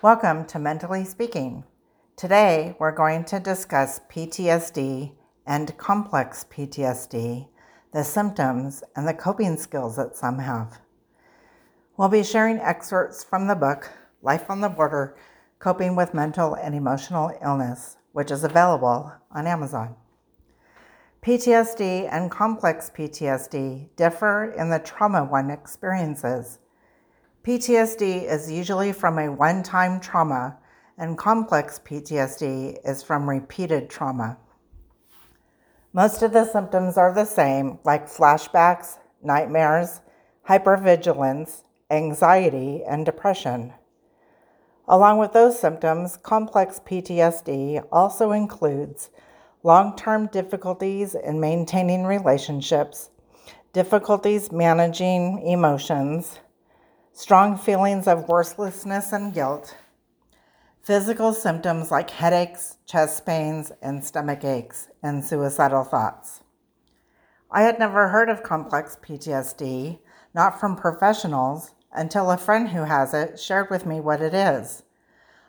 Welcome to Mentally Speaking. Today we're going to discuss PTSD and complex PTSD, the symptoms, and the coping skills that some have. We'll be sharing excerpts from the book Life on the Border Coping with Mental and Emotional Illness, which is available on Amazon. PTSD and complex PTSD differ in the trauma one experiences. PTSD is usually from a one time trauma, and complex PTSD is from repeated trauma. Most of the symptoms are the same, like flashbacks, nightmares, hypervigilance, anxiety, and depression. Along with those symptoms, complex PTSD also includes long term difficulties in maintaining relationships, difficulties managing emotions, strong feelings of worthlessness and guilt, physical symptoms like headaches, chest pains, and stomach aches, and suicidal thoughts. I had never heard of complex PTSD, not from professionals, until a friend who has it shared with me what it is.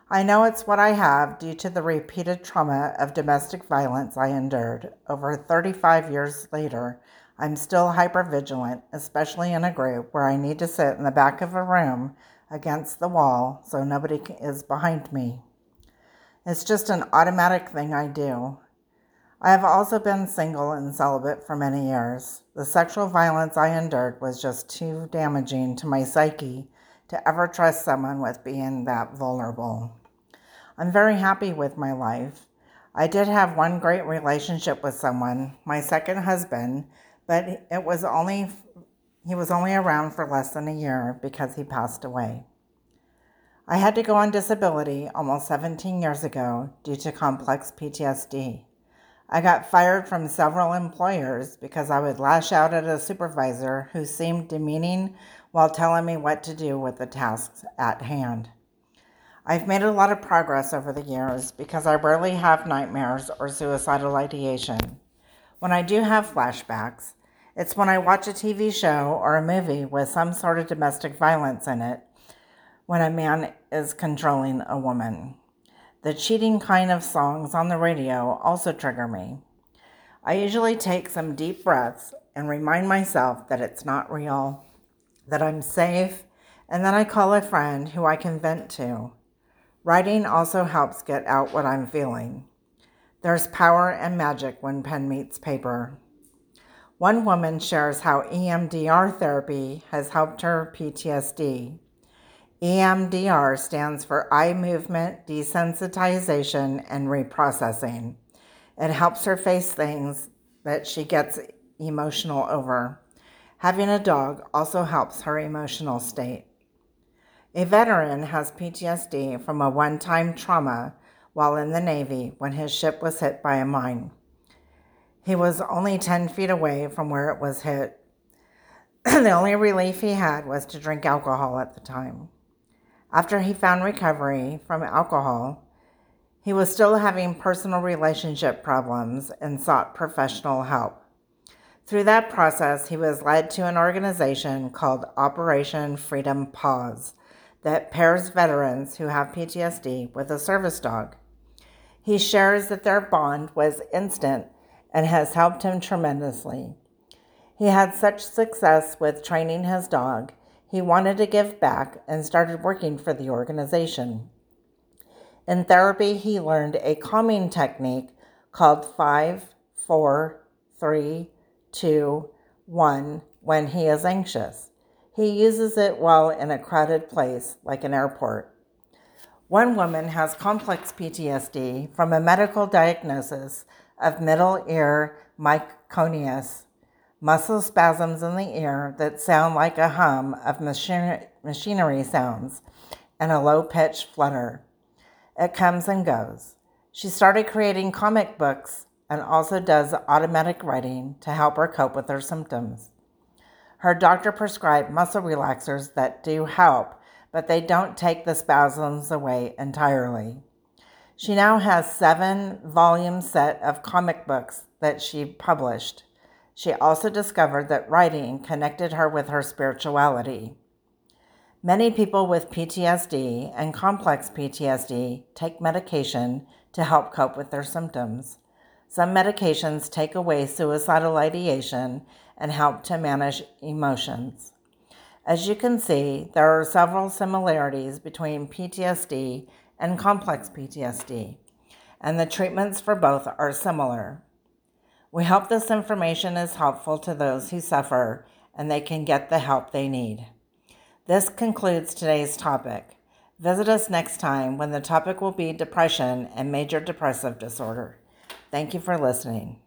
I know it's what I have due to the repeated trauma of domestic violence I endured. Over 35 years later, I'm still hypervigilant, especially in a group where I need to sit in the back of a room against the wall so nobody is behind me. It's just an automatic thing I do. I have also been single and celibate for many years. The sexual violence I endured was just too damaging to my psyche to ever trust someone with being that vulnerable. I'm very happy with my life. I did have one great relationship with someone, my second husband, but it was only he was only around for less than a year because he passed away. I had to go on disability almost 17 years ago due to complex PTSD. I got fired from several employers because I would lash out at a supervisor who seemed demeaning while telling me what to do with the tasks at hand. I've made a lot of progress over the years because I rarely have nightmares or suicidal ideation. When I do have flashbacks, it's when I watch a TV show or a movie with some sort of domestic violence in it when a man is controlling a woman. The cheating kind of songs on the radio also trigger me. I usually take some deep breaths and remind myself that it's not real, that I'm safe, and then I call a friend who I can vent to. Writing also helps get out what I'm feeling. There's power and magic when pen meets paper. One woman shares how EMDR therapy has helped her PTSD. EMDR stands for eye movement desensitization and reprocessing. It helps her face things that she gets emotional over. Having a dog also helps her emotional state. A veteran has PTSD from a one time trauma while in the Navy when his ship was hit by a mine. He was only 10 feet away from where it was hit. the only relief he had was to drink alcohol at the time. After he found recovery from alcohol, he was still having personal relationship problems and sought professional help. Through that process, he was led to an organization called Operation Freedom Paws that pairs veterans who have PTSD with a service dog. He shares that their bond was instant and has helped him tremendously. He had such success with training his dog, he wanted to give back and started working for the organization. In therapy, he learned a calming technique called 5, 4, 3, 2, 1 when he is anxious. He uses it while in a crowded place, like an airport. One woman has complex PTSD from a medical diagnosis of middle ear myoclonus, muscle spasms in the ear that sound like a hum of machinery sounds, and a low pitched flutter. It comes and goes. She started creating comic books and also does automatic writing to help her cope with her symptoms. Her doctor prescribed muscle relaxers that do help, but they don't take the spasms away entirely. She now has seven volume set of comic books that she published. She also discovered that writing connected her with her spirituality. Many people with PTSD and complex PTSD take medication to help cope with their symptoms. Some medications take away suicidal ideation and help to manage emotions. As you can see, there are several similarities between PTSD and complex PTSD, and the treatments for both are similar. We hope this information is helpful to those who suffer and they can get the help they need. This concludes today's topic. Visit us next time when the topic will be depression and major depressive disorder. Thank you for listening.